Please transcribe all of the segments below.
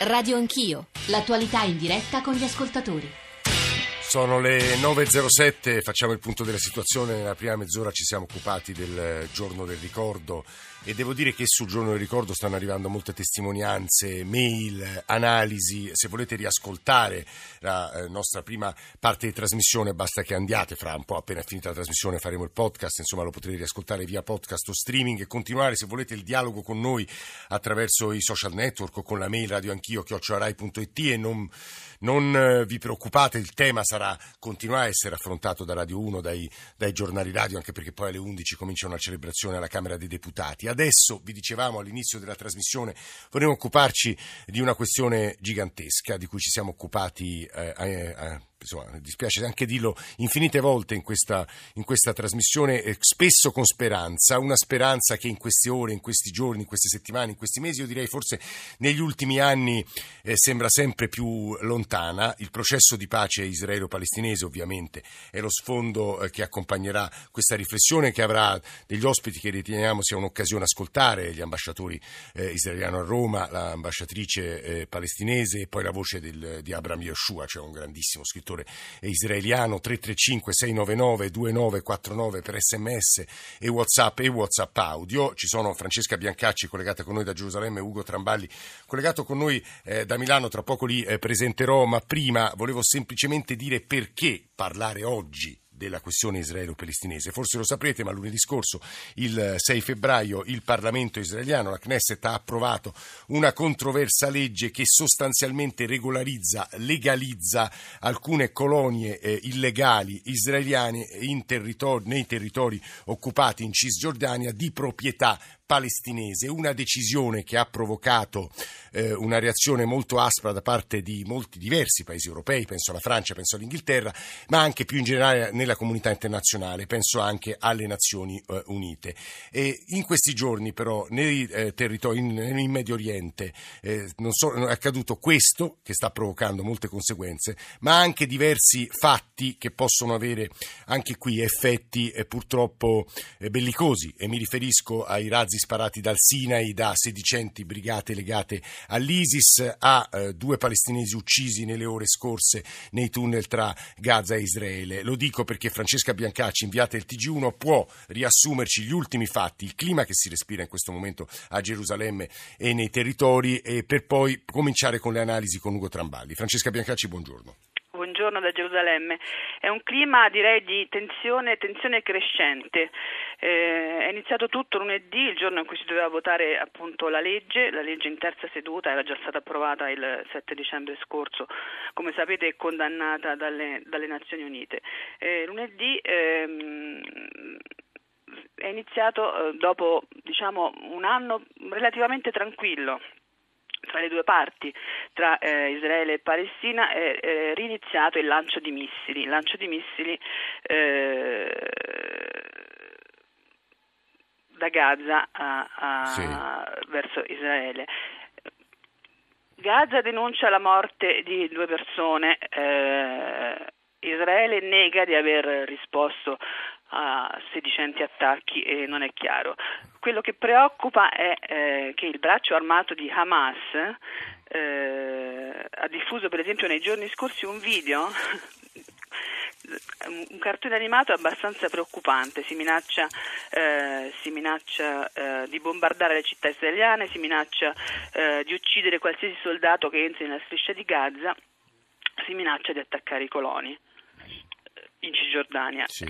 Radio Anch'io, l'attualità in diretta con gli ascoltatori. Sono le 9.07, facciamo il punto della situazione. Nella prima mezz'ora ci siamo occupati del giorno del ricordo e devo dire che sul giorno del ricordo stanno arrivando molte testimonianze, mail, analisi. Se volete riascoltare la eh, nostra prima parte di trasmissione, basta che andiate fra un po', appena finita la trasmissione faremo il podcast, insomma lo potrete riascoltare via podcast o streaming e continuare se volete il dialogo con noi attraverso i social network o con la mail radioanchio chiocciorai.it e non, non eh, vi preoccupate, il tema sarà continuare a essere affrontato da Radio 1, dai, dai giornali radio, anche perché poi alle 11 comincia una celebrazione alla Camera dei Deputati adesso, vi dicevamo all'inizio della trasmissione, vorremmo occuparci di una questione gigantesca di cui ci siamo occupati eh, eh, insomma, dispiace anche dirlo infinite volte in questa, in questa trasmissione, eh, spesso con speranza, una speranza che in queste ore, in questi giorni, in queste settimane, in questi mesi, io direi forse negli ultimi anni eh, sembra sempre più lontana. Il processo di pace israelo-palestinese ovviamente è lo sfondo eh, che accompagnerà questa riflessione che avrà degli ospiti che riteniamo sia un'occasione ascoltare, gli ambasciatori eh, israeliano a Roma, l'ambasciatrice eh, palestinese e poi la voce del, di Abraham Yeshua, cioè un grandissimo scrittore scrittore israeliano 335 699 2949 per sms e whatsapp e whatsapp audio. Ci sono Francesca Biancacci collegata con noi da Gerusalemme Ugo Tramballi collegato con noi eh, da Milano. Tra poco li eh, presenterò ma prima volevo semplicemente dire perché parlare oggi della questione israelo-palestinese. Forse lo saprete, ma lunedì scorso, il 6 febbraio, il Parlamento israeliano, la Knesset, ha approvato una controversa legge che sostanzialmente regolarizza, legalizza alcune colonie eh, illegali israeliane territori, nei territori occupati in Cisgiordania di proprietà palestinese, una decisione che ha provocato eh, una reazione molto aspra da parte di molti diversi paesi europei, penso alla Francia, penso all'Inghilterra, ma anche più in generale nella comunità internazionale, penso anche alle Nazioni eh, Unite. E in questi giorni però nei eh, territori, in, in, Medio Oriente, eh, so, è accaduto questo che sta provocando molte conseguenze, ma anche diversi fatti che possono avere anche qui effetti eh, purtroppo eh, bellicosi e mi riferisco ai razzi razzi sparati dal Sinai da sedicenti brigate legate all'ISIS, a eh, due palestinesi uccisi nelle ore scorse nei tunnel tra Gaza e Israele. Lo dico perché Francesca Biancacci, inviata del TG1, può riassumerci gli ultimi fatti, il clima che si respira in questo momento a Gerusalemme e nei territori, e per poi cominciare con le analisi con Ugo Tramballi. Francesca Biancacci, buongiorno buongiorno da Gerusalemme. È un clima direi di tensione, tensione crescente. Eh, è iniziato tutto lunedì, il giorno in cui si doveva votare appunto la legge, la legge in terza seduta era già stata approvata il 7 dicembre scorso, come sapete è condannata dalle, dalle Nazioni Unite. Eh, lunedì ehm, è iniziato eh, dopo diciamo, un anno relativamente tranquillo tra le due parti, tra eh, Israele e Palestina, è, è, riniziato il lancio di missili, il lancio di missili eh, da Gaza a, a, sì. verso Israele. Gaza denuncia la morte di due persone, eh, Israele nega di aver risposto a sedicenti attacchi e non è chiaro. Quello che preoccupa è eh, che il braccio armato di Hamas eh, ha diffuso per esempio nei giorni scorsi un video un cartone animato abbastanza preoccupante, si minaccia, eh, si minaccia eh, di bombardare le città israeliane, si minaccia eh, di uccidere qualsiasi soldato che entri nella striscia di Gaza, si minaccia di attaccare i coloni in Cisgiordania. Sì.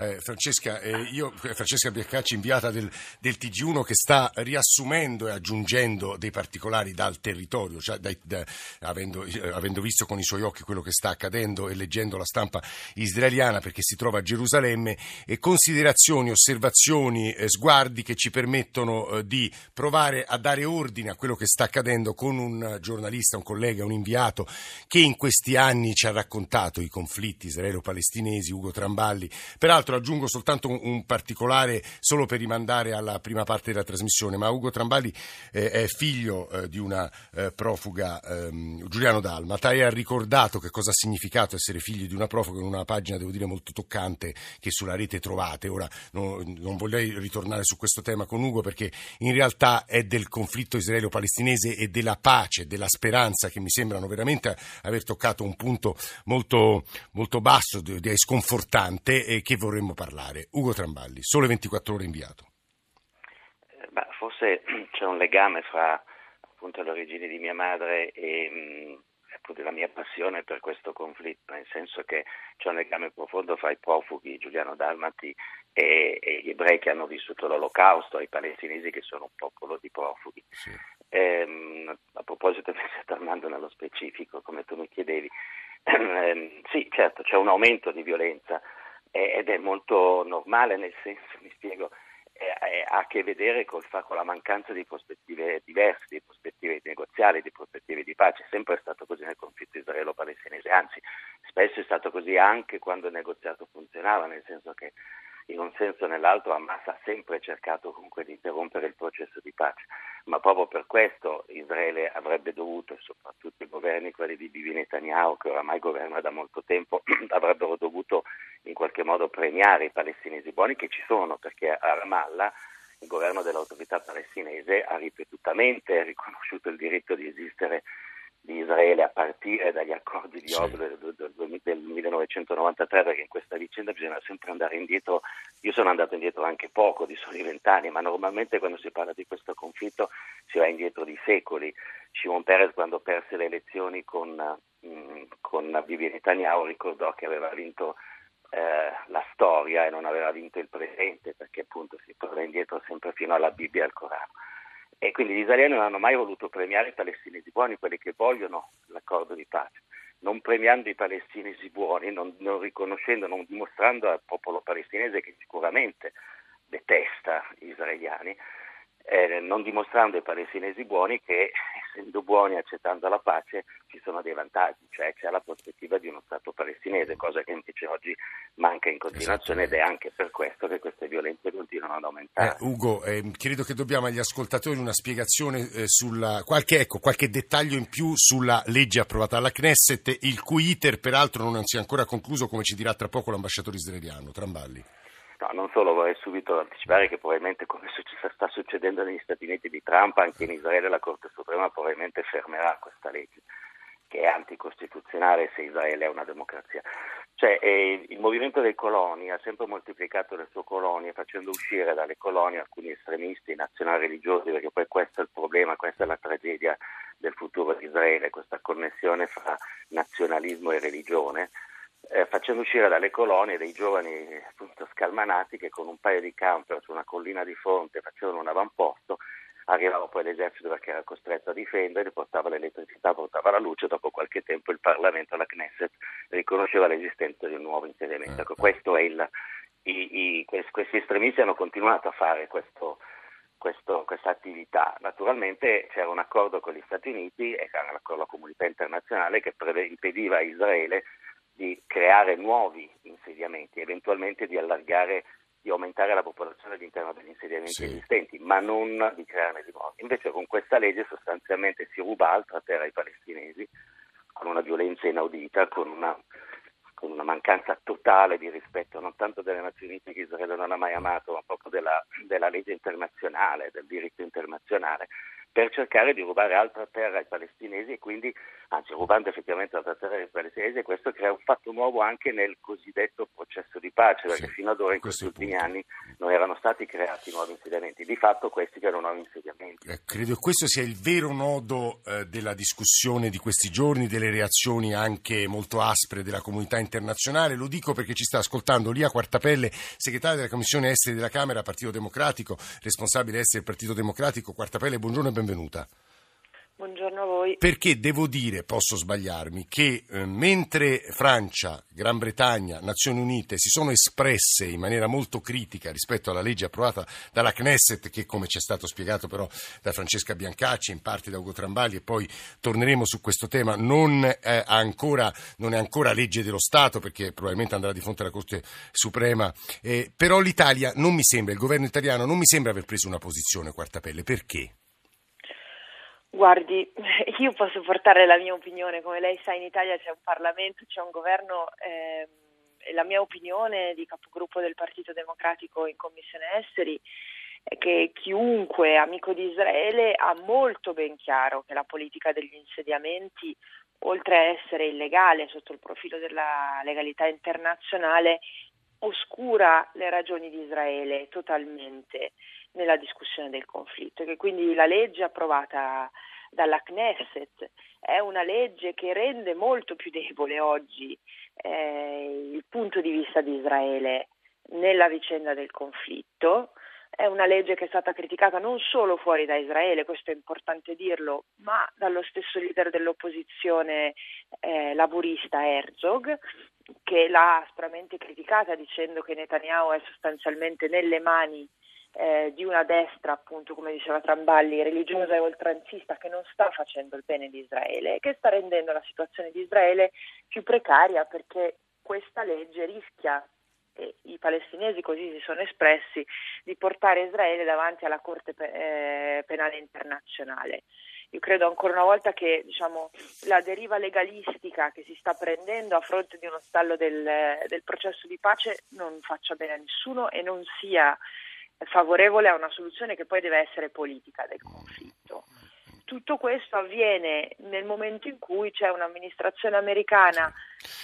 Eh, Francesca, eh, io, Francesca Biaccacci, inviata del, del, TG1, che sta riassumendo e aggiungendo dei particolari dal territorio, cioè dai, da, avendo, eh, avendo, visto con i suoi occhi quello che sta accadendo e leggendo la stampa israeliana perché si trova a Gerusalemme, e considerazioni, osservazioni, eh, sguardi che ci permettono eh, di provare a dare ordine a quello che sta accadendo con un giornalista, un collega, un inviato che in questi anni ci ha raccontato i conflitti israelo-palestinesi, Ugo Tramballi. Peraltro l'altro aggiungo soltanto un, un, particolare solo per rimandare alla prima parte della trasmissione, ma Ugo Trambali eh, è figlio eh, di una eh, profuga ehm, Giuliano Dalmata e ha ricordato che cosa ha significato essere figlio di una profuga in una pagina, devo dire, molto toccante che sulla rete trovate. Ora no, non vorrei ritornare su questo tema con Ugo perché in realtà è del conflitto israelo-palestinese e della pace, della speranza che mi sembrano veramente aver toccato un punto molto, molto basso, sconfortante e che vorremmo parlare. Ugo Tramballi, sole 24 ore inviato. Eh, beh, forse c'è un legame fra appunto le origini di mia madre e appunto la mia passione per questo conflitto, nel senso che c'è un legame profondo fra i profughi Giuliano Dalmati e, e gli ebrei che hanno vissuto l'olocausto, i palestinesi che sono un popolo di profughi. Sì. Ehm, a proposito, tornando nello specifico, come tu mi chiedevi, ehm, sì, certo, c'è un aumento di violenza ed è molto normale, nel senso, mi spiego, eh, ha a che vedere col, con la mancanza di prospettive diverse, di prospettive negoziali, di prospettive di pace. È sempre stato così nel conflitto israelo-palestinese, anzi, spesso è stato così anche quando il negoziato funzionava, nel senso che in un senso o nell'altro Hamas ha sempre cercato comunque di interrompere il processo di pace, ma proprio per questo Israele avrebbe dovuto, e soprattutto i governi, quelli di Bibi Netanyahu, che oramai governa da molto tempo, avrebbero dovuto in qualche modo premiare i palestinesi buoni che ci sono, perché a Ramallah il governo dell'autorità palestinese ha ripetutamente riconosciuto il diritto di esistere di Israele a partire dagli accordi di Oslo 1993, perché in questa vicenda bisogna sempre andare indietro. Io sono andato indietro anche poco, di soli vent'anni, ma normalmente quando si parla di questo conflitto si va indietro di secoli. Shimon Peres quando perse le elezioni con, mm, con Bibi Netanyahu ricordò che aveva vinto eh, la storia e non aveva vinto il presente, perché appunto si torna indietro sempre fino alla Bibbia e al Corano. E quindi gli israeliani non hanno mai voluto premiare i palestinesi buoni, quelli che vogliono l'accordo di pace. Non premiando i palestinesi buoni, non, non riconoscendo, non dimostrando al popolo palestinese che sicuramente detesta gli israeliani, eh, non dimostrando ai palestinesi buoni che essendo buoni e accettando la pace ci sono dei vantaggi, cioè c'è la prospettiva di uno Stato palestinese, cosa che invece oggi manca in continuazione ed è anche per questo che queste violenze continuano ad aumentare. Eh, Ugo, eh, credo che dobbiamo agli ascoltatori una spiegazione eh, sulla qualche, ecco, qualche dettaglio in più sulla legge approvata dalla Knesset, il cui iter peraltro non si è ancora concluso, come ci dirà tra poco l'ambasciatore israeliano. Tramballi. No, non solo, vorrei subito anticipare che probabilmente come sta succedendo negli Stati Uniti di Trump, anche in Israele la Corte Suprema probabilmente fermerà questa legge che è anticostituzionale se Israele è una democrazia. Cioè, eh, il movimento dei coloni ha sempre moltiplicato le sue colonie facendo uscire dalle colonie alcuni estremisti nazional-religiosi, perché poi questo è il problema, questa è la tragedia del futuro di Israele, questa connessione fra nazionalismo e religione eh, facendo uscire dalle colonie dei giovani appunto, scalmanati che con un paio di camper su una collina di fronte facevano un avamposto, arrivava poi l'esercito perché era costretto a difendere, portava l'elettricità, portava la luce, dopo qualche tempo il Parlamento, la Knesset, riconosceva l'esistenza di un nuovo insediamento. Ecco, questo è il, i, i, questi estremisti hanno continuato a fare questo, questo, questa attività. Naturalmente c'era un accordo con gli Stati Uniti e con la comunità internazionale che preve, impediva a Israele di creare nuovi insediamenti, eventualmente di allargare, di aumentare la popolazione all'interno degli insediamenti sì. esistenti, ma non di crearne di nuovi. Invece con questa legge sostanzialmente si ruba altra terra ai palestinesi con una violenza inaudita, con una, con una mancanza totale di rispetto non tanto delle Nazioni Unite che Israele non ha mai amato, ma proprio della, della legge internazionale, del diritto internazionale per cercare di rubare altra terra ai palestinesi e quindi, anzi rubando effettivamente altra terra ai palestinesi, questo crea un fatto nuovo anche nel cosiddetto processo di pace, perché sì, fino ad ora in questi ultimi anni non erano stati creati nuovi insediamenti, di fatto questi erano nuovi insediamenti. Eh, credo che questo sia il vero nodo eh, della discussione di questi giorni, delle reazioni anche molto aspre della comunità internazionale, lo dico perché ci sta ascoltando Lia Quartapelle, segretaria della Commissione Esteri della Camera, Partito Democratico, responsabile esteri del Partito Democratico. Quartapelle, buongiorno e benvenuta. Buongiorno a voi. Perché devo dire, posso sbagliarmi, che eh, mentre Francia, Gran Bretagna, Nazioni Unite si sono espresse in maniera molto critica rispetto alla legge approvata dalla Knesset, che come ci è stato spiegato però da Francesca Biancacci, in parte da Ugo Trambali, e poi torneremo su questo tema, non, eh, ancora, non è ancora legge dello Stato, perché probabilmente andrà di fronte alla Corte Suprema, eh, però l'Italia non mi sembra, il governo italiano non mi sembra aver preso una posizione quartapelle. Perché? Guardi, io posso portare la mia opinione, come lei sa in Italia c'è un Parlamento, c'è un governo eh, la mia opinione di capogruppo del Partito Democratico in Commissione Esteri è che chiunque amico di Israele ha molto ben chiaro che la politica degli insediamenti, oltre a essere illegale sotto il profilo della legalità internazionale, oscura le ragioni di Israele totalmente nella discussione del conflitto, che quindi la legge approvata dalla Knesset è una legge che rende molto più debole oggi eh, il punto di vista di Israele nella vicenda del conflitto. È una legge che è stata criticata non solo fuori da Israele, questo è importante dirlo, ma dallo stesso leader dell'opposizione eh, laburista Herzog, che l'ha aspramente criticata dicendo che Netanyahu è sostanzialmente nelle mani eh, di una destra, appunto, come diceva Tramballi, religiosa e oltranzista che non sta facendo il bene di Israele e che sta rendendo la situazione di Israele più precaria perché questa legge rischia i palestinesi così si sono espressi di portare Israele davanti alla Corte eh, Penale Internazionale. Io credo ancora una volta che diciamo, la deriva legalistica che si sta prendendo a fronte di uno stallo del, del processo di pace non faccia bene a nessuno e non sia favorevole a una soluzione che poi deve essere politica del conflitto. Tutto questo avviene nel momento in cui c'è un'amministrazione americana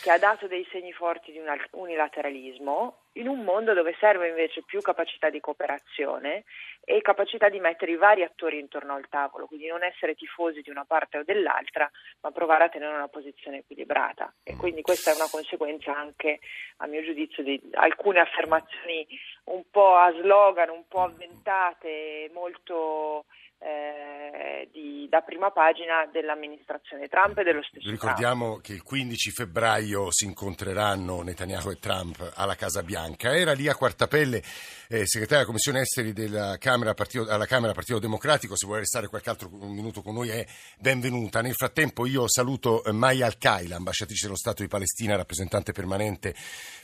che ha dato dei segni forti di un unilateralismo in un mondo dove serve invece più capacità di cooperazione e capacità di mettere i vari attori intorno al tavolo, quindi non essere tifosi di una parte o dell'altra, ma provare a tenere una posizione equilibrata. E quindi questa è una conseguenza anche, a mio giudizio, di alcune affermazioni un po' a slogan, un po' avventate, molto eh, di, da prima pagina dell'amministrazione Trump e dello stesso Ricordiamo Trump. che il 15 febbraio si incontreranno Netanyahu e Trump alla Casa Bianca. Era lì a Quartapelle, eh, segretario della Commissione Esteri della Camera, Partito, alla Camera Partito Democratico. Se vuole restare qualche altro minuto con noi è benvenuta. Nel frattempo io saluto eh, Maya Al-Kaila, ambasciatrice dello Stato di Palestina, rappresentante permanente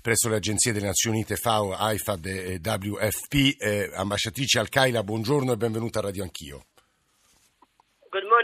presso le agenzie delle Nazioni Unite FAO, IFAD e WFP. Eh, ambasciatrice Al-Kaila, buongiorno e benvenuta a Radio Anch'io.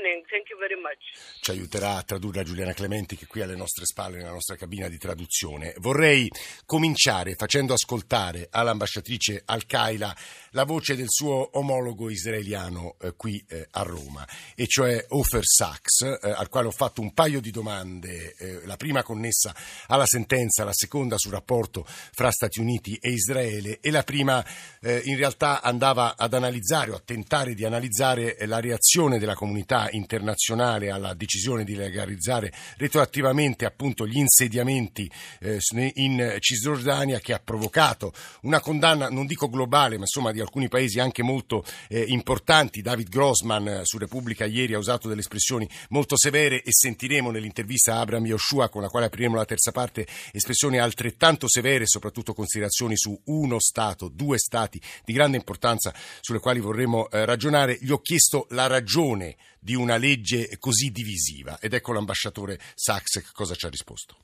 Morning, thank you very much. Ci aiuterà a tradurre Giuliana Clementi che è qui alle nostre spalle nella nostra cabina di traduzione. Vorrei cominciare facendo ascoltare all'ambasciatrice Al-Kaila la voce del suo omologo israeliano eh, qui eh, a Roma, e cioè Ofer Sachs, eh, al quale ho fatto un paio di domande, eh, la prima connessa alla sentenza, la seconda sul rapporto fra Stati Uniti e Israele e la prima eh, in realtà andava ad analizzare o a tentare di analizzare la reazione della comunità comunità internazionale alla decisione di legalizzare retroattivamente appunto gli insediamenti eh, in Cisgiordania che ha provocato una condanna non dico globale ma insomma di alcuni paesi anche molto eh, importanti. David Grossman eh, su Repubblica ieri ha usato delle espressioni molto severe e sentiremo nell'intervista a Abraham Yoshua con la quale apriremo la terza parte espressioni altrettanto severe soprattutto considerazioni su uno Stato, due Stati di grande importanza sulle quali vorremmo eh, ragionare. Gli ho chiesto la ragione di una legge così divisiva. Ed ecco l'ambasciatore Sachs cosa ci ha risposto.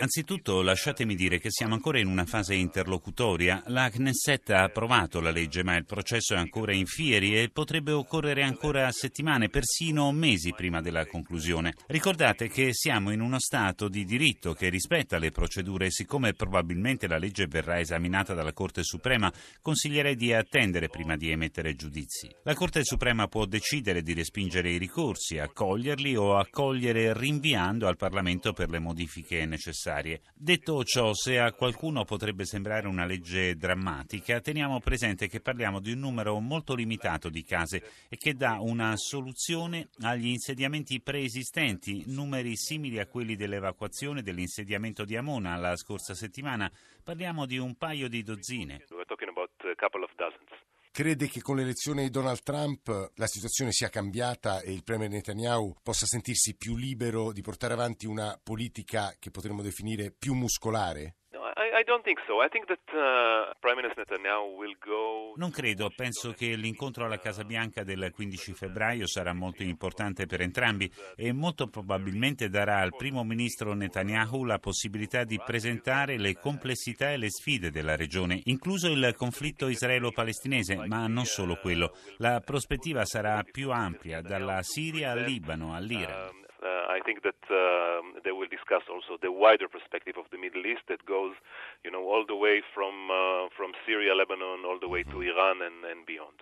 Anzitutto lasciatemi dire che siamo ancora in una fase interlocutoria. La Knesset ha approvato la legge, ma il processo è ancora in fieri e potrebbe occorrere ancora settimane, persino mesi prima della conclusione. Ricordate che siamo in uno Stato di diritto che rispetta le procedure e siccome probabilmente la legge verrà esaminata dalla Corte Suprema, consiglierei di attendere prima di emettere giudizi. La Corte Suprema può decidere di respingere i ricorsi, accoglierli o accogliere rinviando al Parlamento per le modifiche necessarie. Detto ciò, se a qualcuno potrebbe sembrare una legge drammatica, teniamo presente che parliamo di un numero molto limitato di case e che dà una soluzione agli insediamenti preesistenti, numeri simili a quelli dell'evacuazione dell'insediamento di Amona la scorsa settimana. Parliamo di un paio di dozzine. Crede che con l'elezione di Donald Trump la situazione sia cambiata e il Premier Netanyahu possa sentirsi più libero di portare avanti una politica che potremmo definire più muscolare? Non credo, penso che l'incontro alla Casa Bianca del 15 febbraio sarà molto importante per entrambi e molto probabilmente darà al primo ministro Netanyahu la possibilità di presentare le complessità e le sfide della regione, incluso il conflitto israelo-palestinese, ma non solo quello. La prospettiva sarà più ampia, dalla Siria al Libano, all'Iran. Think that uh, they will discuss also the wider perspective of the Middle East that goes, you know, all the way from uh, from Syria, Lebanon, all the way to Iran and, and beyond.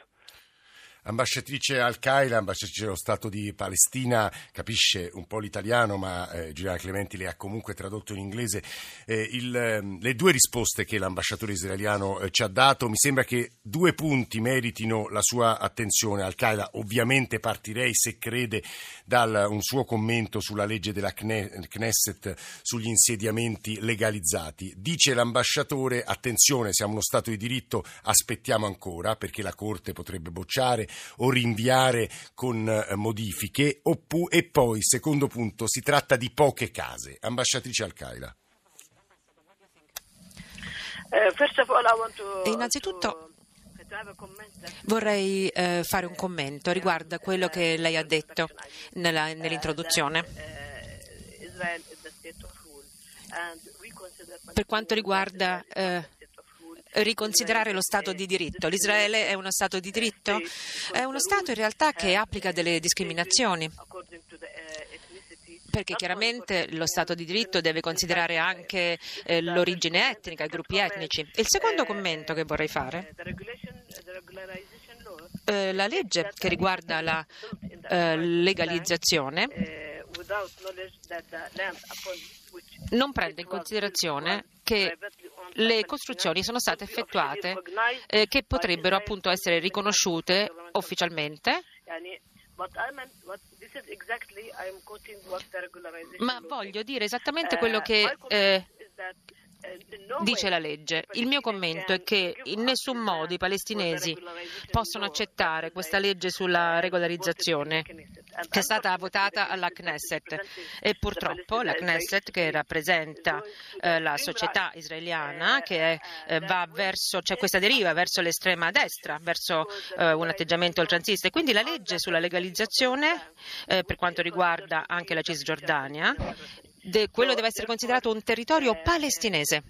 Ambasciatrice Al-Qaeda, ambasciatrice dello Stato di Palestina, capisce un po' l'italiano, ma eh, Giuliana Clementi le ha comunque tradotto in inglese. Eh, il, ehm, le due risposte che l'ambasciatore israeliano eh, ci ha dato, mi sembra che due punti meritino la sua attenzione. Al-Qaeda, ovviamente partirei, se crede, da un suo commento sulla legge della Knesset sugli insediamenti legalizzati. Dice l'ambasciatore, attenzione, siamo uno Stato di diritto, aspettiamo ancora, perché la Corte potrebbe bocciare o rinviare con eh, modifiche, oppu- e poi, secondo punto, si tratta di poche case. Ambasciatrice Al-Qaeda. Uh, innanzitutto vorrei eh, fare un commento riguardo a quello che lei ha detto nella, nell'introduzione. Per quanto riguarda eh, riconsiderare lo Stato di diritto. L'Israele è uno Stato di diritto? È uno Stato in realtà che applica delle discriminazioni perché chiaramente lo Stato di diritto deve considerare anche eh, l'origine etnica, i gruppi etnici. Il secondo commento che vorrei fare eh, la legge che riguarda la eh, legalizzazione non prende in considerazione che le costruzioni sono state effettuate eh, che potrebbero appunto essere riconosciute ufficialmente. Ma voglio dire esattamente quello che eh, dice la legge. Il mio commento è che in nessun modo i palestinesi possono accettare questa legge sulla regolarizzazione che è stata votata alla Knesset e purtroppo la Knesset che rappresenta eh, la società israeliana che eh, va verso, c'è questa deriva verso l'estrema destra, verso eh, un atteggiamento oltranzista e quindi la legge sulla legalizzazione per quanto riguarda anche la Cisgiordania de, quello deve essere considerato un territorio palestinese.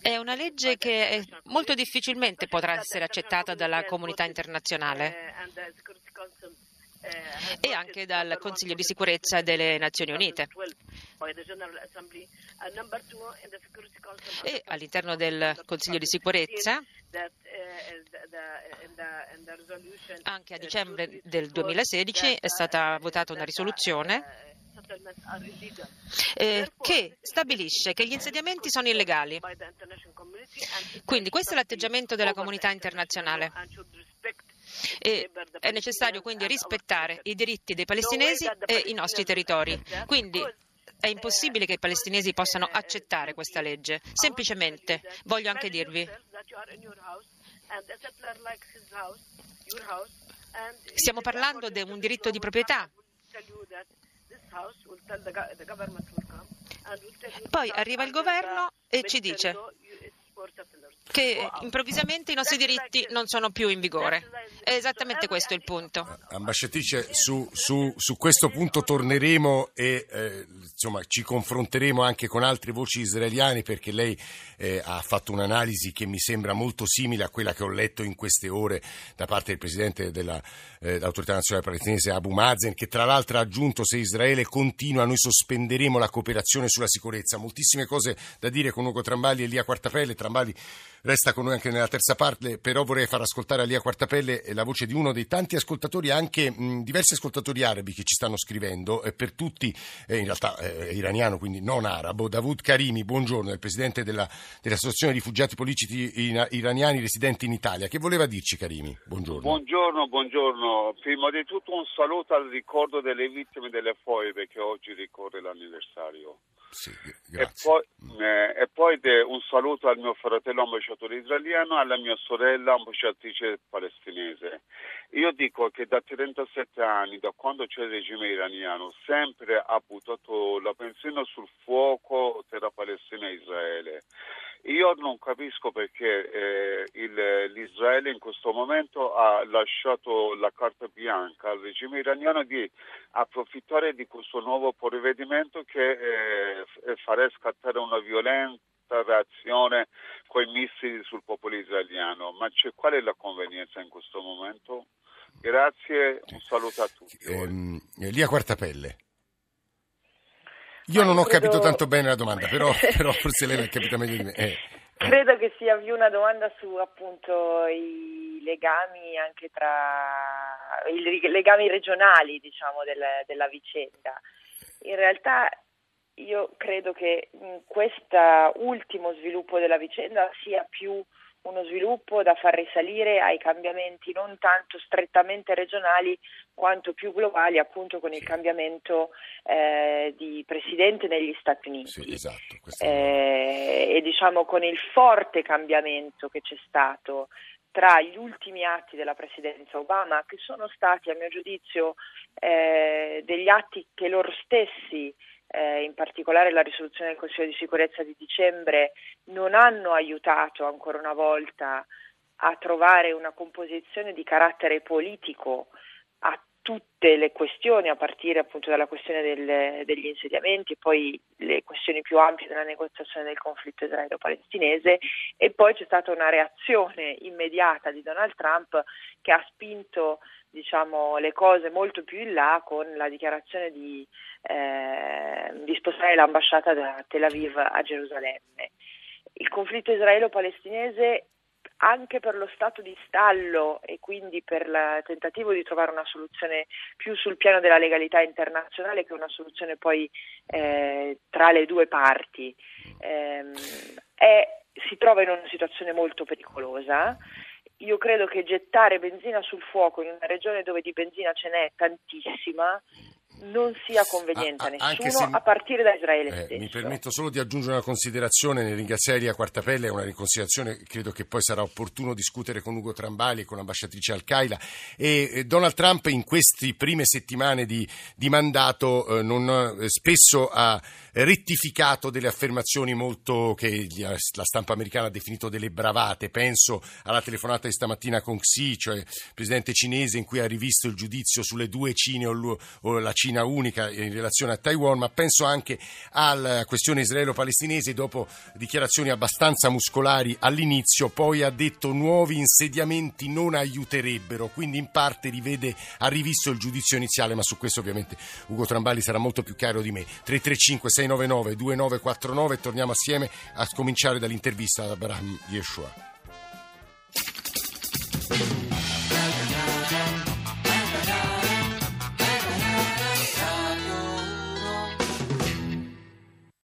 È una legge che molto difficilmente potrà essere accettata dalla comunità internazionale e anche dal Consiglio di sicurezza delle Nazioni Unite. E all'interno del Consiglio di sicurezza anche a dicembre del 2016 è stata votata una risoluzione eh, che stabilisce che gli insediamenti sono illegali. Quindi questo è l'atteggiamento della comunità internazionale. E è necessario quindi rispettare i diritti dei palestinesi e i nostri territori. Quindi è impossibile che i palestinesi possano accettare questa legge. Semplicemente voglio anche dirvi Stiamo parlando di un diritto di proprietà. Poi arriva il governo e ci dice che improvvisamente i nostri diritti non sono più in vigore. È esattamente questo il punto. Ambasciatrice, su, su, su questo punto torneremo e eh, insomma, ci confronteremo anche con altre voci israeliane perché lei eh, ha fatto un'analisi che mi sembra molto simile a quella che ho letto in queste ore da parte del presidente dell'autorità eh, nazionale palestinese Abu Mazen, che tra l'altro ha aggiunto se Israele continua noi sospenderemo la cooperazione sulla sicurezza. Moltissime cose da dire con Ugo Trambali e Lia Quartapelle. Trambali resta con noi anche nella terza parte, però vorrei far ascoltare a Lia Quartapelle la voce di uno dei tanti ascoltatori, anche mh, diversi ascoltatori arabi che ci stanno scrivendo, e per tutti, eh, in realtà eh, iraniano, quindi non arabo. Davud Karimi, buongiorno, è il presidente della, dell'Associazione Rifugiati Politici iraniani residenti in Italia. Che voleva dirci Karimi? Buongiorno. Buongiorno, buongiorno. Prima di tutto un saluto al ricordo delle vittime delle foibe che oggi ricorre l'anniversario. Sì, e poi, eh, e poi de- un saluto al mio fratello ambasciatore israeliano e alla mia sorella ambasciatrice palestinese. Io dico che da 37 anni, da quando c'è il regime iraniano, sempre ha buttato la benzina sul fuoco tra Palestina e Israele. Io non capisco perché eh, il- l'Israele in questo momento ha lasciato la carta bianca al regime iraniano di approfittare di questo nuovo provvedimento che eh, farà scattare una violenta reazione con i missili sul popolo israeliano. Ma qual è la convenienza in questo momento? Grazie, un saluto a tutti. Ehm, Lia Quartapelle. Io non ho capito tanto bene la domanda, però, però forse lei l'ha capita meglio di me. Eh, eh. Credo che sia più una domanda su appunto i legami anche tra i legami regionali, diciamo, del- della vicenda. In realtà io credo che questo ultimo sviluppo della vicenda sia più uno sviluppo da far risalire ai cambiamenti non tanto strettamente regionali quanto più globali, appunto con il cambiamento eh, di presidente negli Stati Uniti Sì, esatto. questo è- eh, e diciamo con il forte cambiamento che c'è stato tra gli ultimi atti della presidenza Obama, che sono stati a mio giudizio eh, degli atti che loro stessi, eh, in particolare la risoluzione del Consiglio di sicurezza di dicembre, non hanno aiutato ancora una volta a trovare una composizione di carattere politico a tutte le questioni, a partire appunto dalla questione del- degli insediamenti poi le questioni più ampie della negoziazione del conflitto israelo-palestinese e poi c'è stata una reazione immediata di Donald Trump che ha spinto diciamo, le cose molto più in là con la dichiarazione di, eh, di spostare l'ambasciata da Tel Aviv a Gerusalemme. Il conflitto israelo-palestinese anche per lo stato di stallo e quindi per il tentativo di trovare una soluzione più sul piano della legalità internazionale che una soluzione poi eh, tra le due parti, ehm, è- si trova in una situazione molto pericolosa. Io credo che gettare benzina sul fuoco in una regione dove di benzina ce n'è tantissima non sia conveniente a, A- nessuno, se- a partire da Israele Eh, mi permetto solo di aggiungere una considerazione nel ringraziare Lia Quartapelle, è una considerazione che credo che poi sarà opportuno discutere con Ugo Trambali e con l'ambasciatrice Al-Qaeda. E eh, Donald Trump in queste prime settimane di, di mandato eh, non, eh, spesso ha rettificato delle affermazioni molto che la stampa americana ha definito delle bravate. Penso alla telefonata di stamattina con Xi, cioè il presidente cinese, in cui ha rivisto il giudizio sulle due Cine o la Cina unica in relazione a Taiwan, ma penso anche alla questione israelo-palestinese, dopo dichiarazioni abbastanza muscolari all'inizio, poi ha detto nuovi insediamenti non aiuterebbero, quindi in parte rivede, ha rivisto il giudizio iniziale, ma su questo ovviamente Ugo Trambali sarà molto più chiaro di me. 335 699 2949 torniamo assieme a cominciare dall'intervista ad Abraham Yeshua.